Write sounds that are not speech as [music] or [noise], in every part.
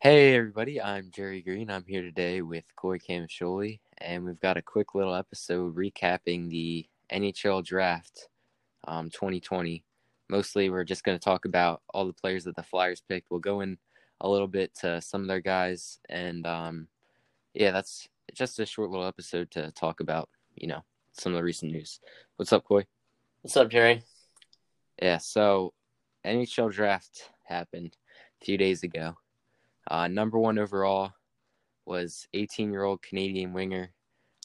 Hey everybody, I'm Jerry Green. I'm here today with Corey Camasholi, and we've got a quick little episode recapping the NHL Draft um, 2020. Mostly, we're just going to talk about all the players that the Flyers picked. We'll go in a little bit to some of their guys, and um, yeah, that's just a short little episode to talk about, you know, some of the recent news. What's up, Coy? What's up, Jerry? Yeah, so NHL Draft happened a few days ago uh, number one overall was 18 year old Canadian winger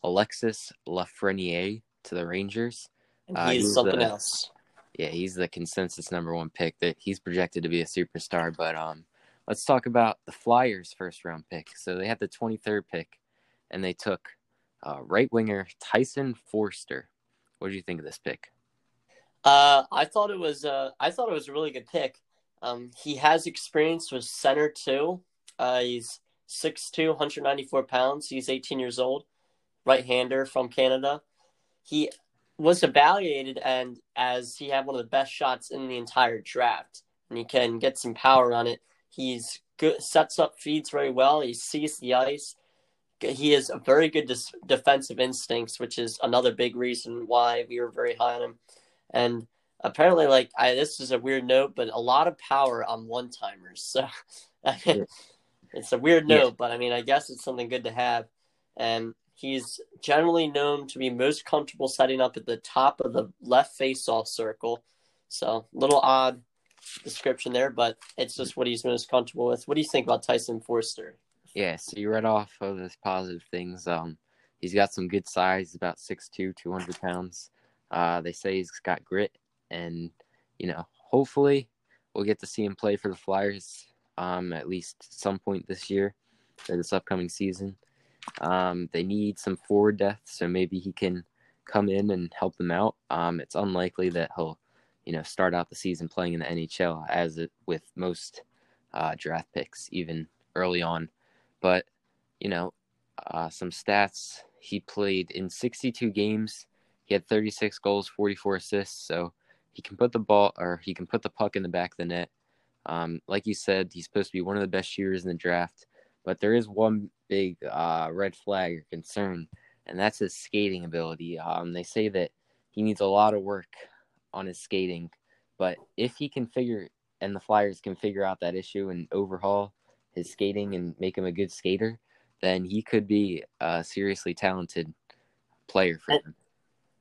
Alexis Lafreniere to the Rangers. Uh, he's, he's something the, else. Yeah, he's the consensus number one pick that he's projected to be a superstar. But um, let's talk about the Flyers' first round pick. So they had the 23rd pick, and they took uh, right winger Tyson Foerster. What do you think of this pick? Uh, I thought it was uh, I thought it was a really good pick. Um, he has experience with center too, uh, he's 6'2", 194 pounds. He's 18 years old, right-hander from Canada. He was evaluated and as he had one of the best shots in the entire draft, and he can get some power on it. He's good, sets up feeds very well. He sees the ice. He has a very good dis- defensive instincts, which is another big reason why we were very high on him. And apparently, like I, this is a weird note, but a lot of power on one timers. So [laughs] It's a weird note, yeah. but I mean, I guess it's something good to have. And he's generally known to be most comfortable setting up at the top of the left face-off circle. So, little odd description there, but it's just what he's most comfortable with. What do you think about Tyson Foerster? Yeah, so you read off of those positive things. Um, he's got some good size, about 6'2", 200 pounds. Uh, they say he's got grit, and you know, hopefully, we'll get to see him play for the Flyers um, at least some point this year or this upcoming season. Um, they need some forward depth, so maybe he can come in and help them out. Um, it's unlikely that he'll, you know, start out the season playing in the NHL as it with most uh, draft picks, even early on. But you know, uh, some stats: he played in 62 games. He had 36 goals, 44 assists. So he can put the ball or he can put the puck in the back of the net. Um, like you said, he's supposed to be one of the best shooters in the draft, but there is one big uh, red flag or concern, and that's his skating ability. Um, they say that he needs a lot of work on his skating, but if he can figure and the Flyers can figure out that issue and overhaul his skating and make him a good skater, then he could be a seriously talented player for them.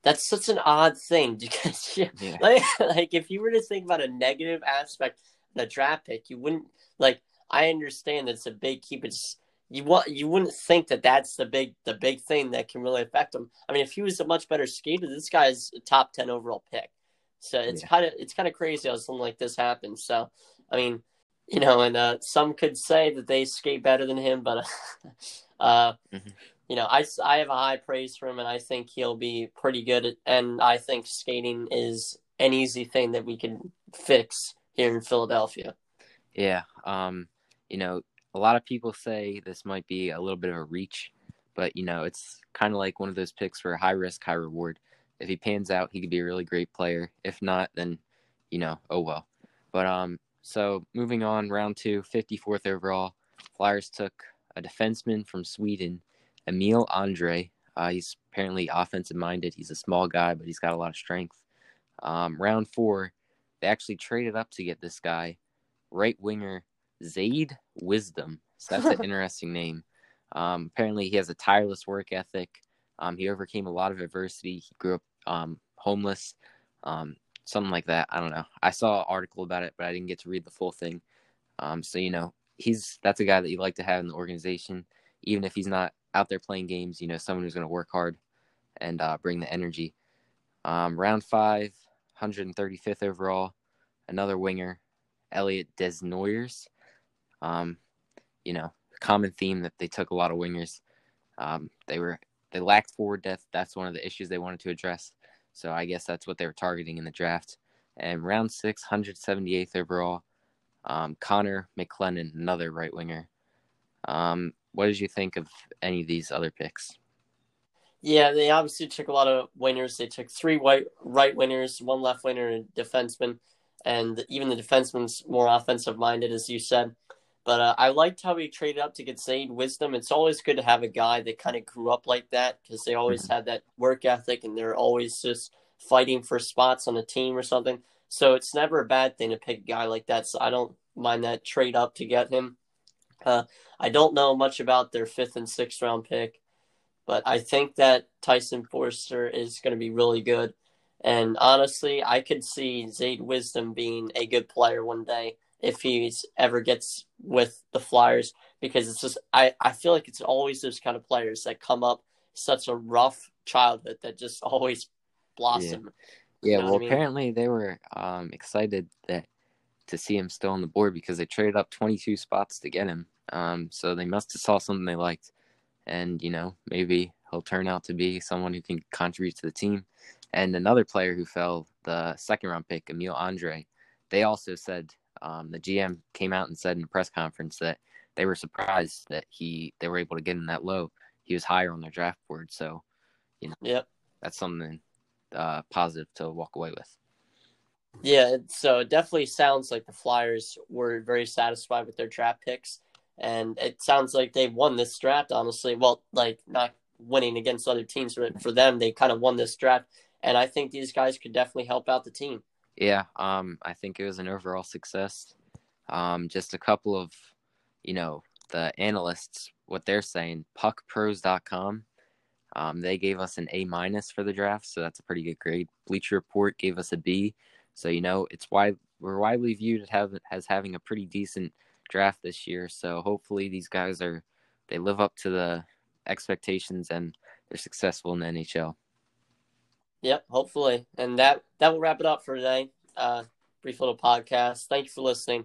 That's such an odd thing [laughs] because, yeah. like, like if you were to think about a negative aspect the draft pick. You wouldn't like. I understand that it's a big keep. It's you want you wouldn't think that that's the big the big thing that can really affect him. I mean, if he was a much better skater, this guy's a top ten overall pick. So it's yeah. kind of it's kind of crazy how something like this happens. So I mean, you know, and uh, some could say that they skate better than him, but [laughs] uh, mm-hmm. you know, I I have a high praise for him, and I think he'll be pretty good. At, and I think skating is an easy thing that we can fix here in Philadelphia. Yeah. Um, you know, a lot of people say this might be a little bit of a reach, but you know, it's kind of like one of those picks for high risk, high reward. If he pans out, he could be a really great player. If not, then you know, oh well. But um, so moving on, round two, 54th overall, Flyers took a defenseman from Sweden, Emil Andrae. Uh, he's apparently offensive minded. He's a small guy, but he's got a lot of strength. Um, round four, they actually traded up to get this guy, right winger Zayde Wisdom. So that's an [laughs] interesting name. Um, apparently, he has a tireless work ethic. Um, he overcame a lot of adversity. He grew up um, homeless, um, something like that. I don't know. I saw an article about it, but I didn't get to read the full thing. Um, so you know, he's that's a guy that you like to have in the organization, even if he's not out there playing games. You know, someone who's going to work hard and uh, bring the energy. Um, round five, 135th overall. Another winger, Elliot Desnoyers. Um, you know, common theme that they took a lot of wingers. Um, they were they lacked forward depth. That's one of the issues they wanted to address. So I guess that's what they were targeting in the draft. And round six, 178th overall, um, Connor McClennon, another right winger. Um, what did you think of any of these other picks? Yeah, they obviously took a lot of winners. They took three white right winners, one left winger, and a defenseman, and even the defenseman's more offensive minded, as you said. But uh, I liked how he traded up to get Zayde Wisdom. It's always good to have a guy that kind of grew up like that because they always mm-hmm. have that work ethic and they're always just fighting for spots on a team or something. So it's never a bad thing to pick a guy like that. So I don't mind that trade up to get him. Uh, I don't know much about their fifth and sixth round pick, but I think that Tyson Foerster is going to be really good. And honestly, I could see Zayde Wisdom being a good player one day if he ever gets with the Flyers because it's just I, I feel like it's always those kind of players that come up such a rough childhood that just [laughs] always blossom. Yeah, yeah well I mean? apparently they were um, excited that to see him still on the board because they traded up 22 spots to get him. Um, so they must have saw something they liked, and you know maybe he'll turn out to be someone who can contribute to the team. And another player who fell, the second round pick, Emil Andrae, they also said um, the GM came out and said in a press conference that they were surprised that he they were able to get him that low. He was higher on their draft board, so you know, yep, that's something uh, positive to walk away with. Yeah, so it definitely sounds like the Flyers were very satisfied with their draft picks, and it sounds like they won this draft. Honestly, well, like not winning against other teams, but for them, they kind of won this draft, and I think these guys could definitely help out the team. Yeah, um, I think it was an overall success. Um, just a couple of, you know, the analysts, what they're saying, puckpros.com, um, they gave us an A minus for the draft, so that's a pretty good grade. Bleacher Report gave us a B, so you know it's why we're widely viewed have, as having a pretty decent draft this year. So hopefully these guys are they live up to the expectations and they're successful in the NHL. Yep, hopefully. And that that will wrap it up for today. Uh, brief little podcast. Thank you for listening.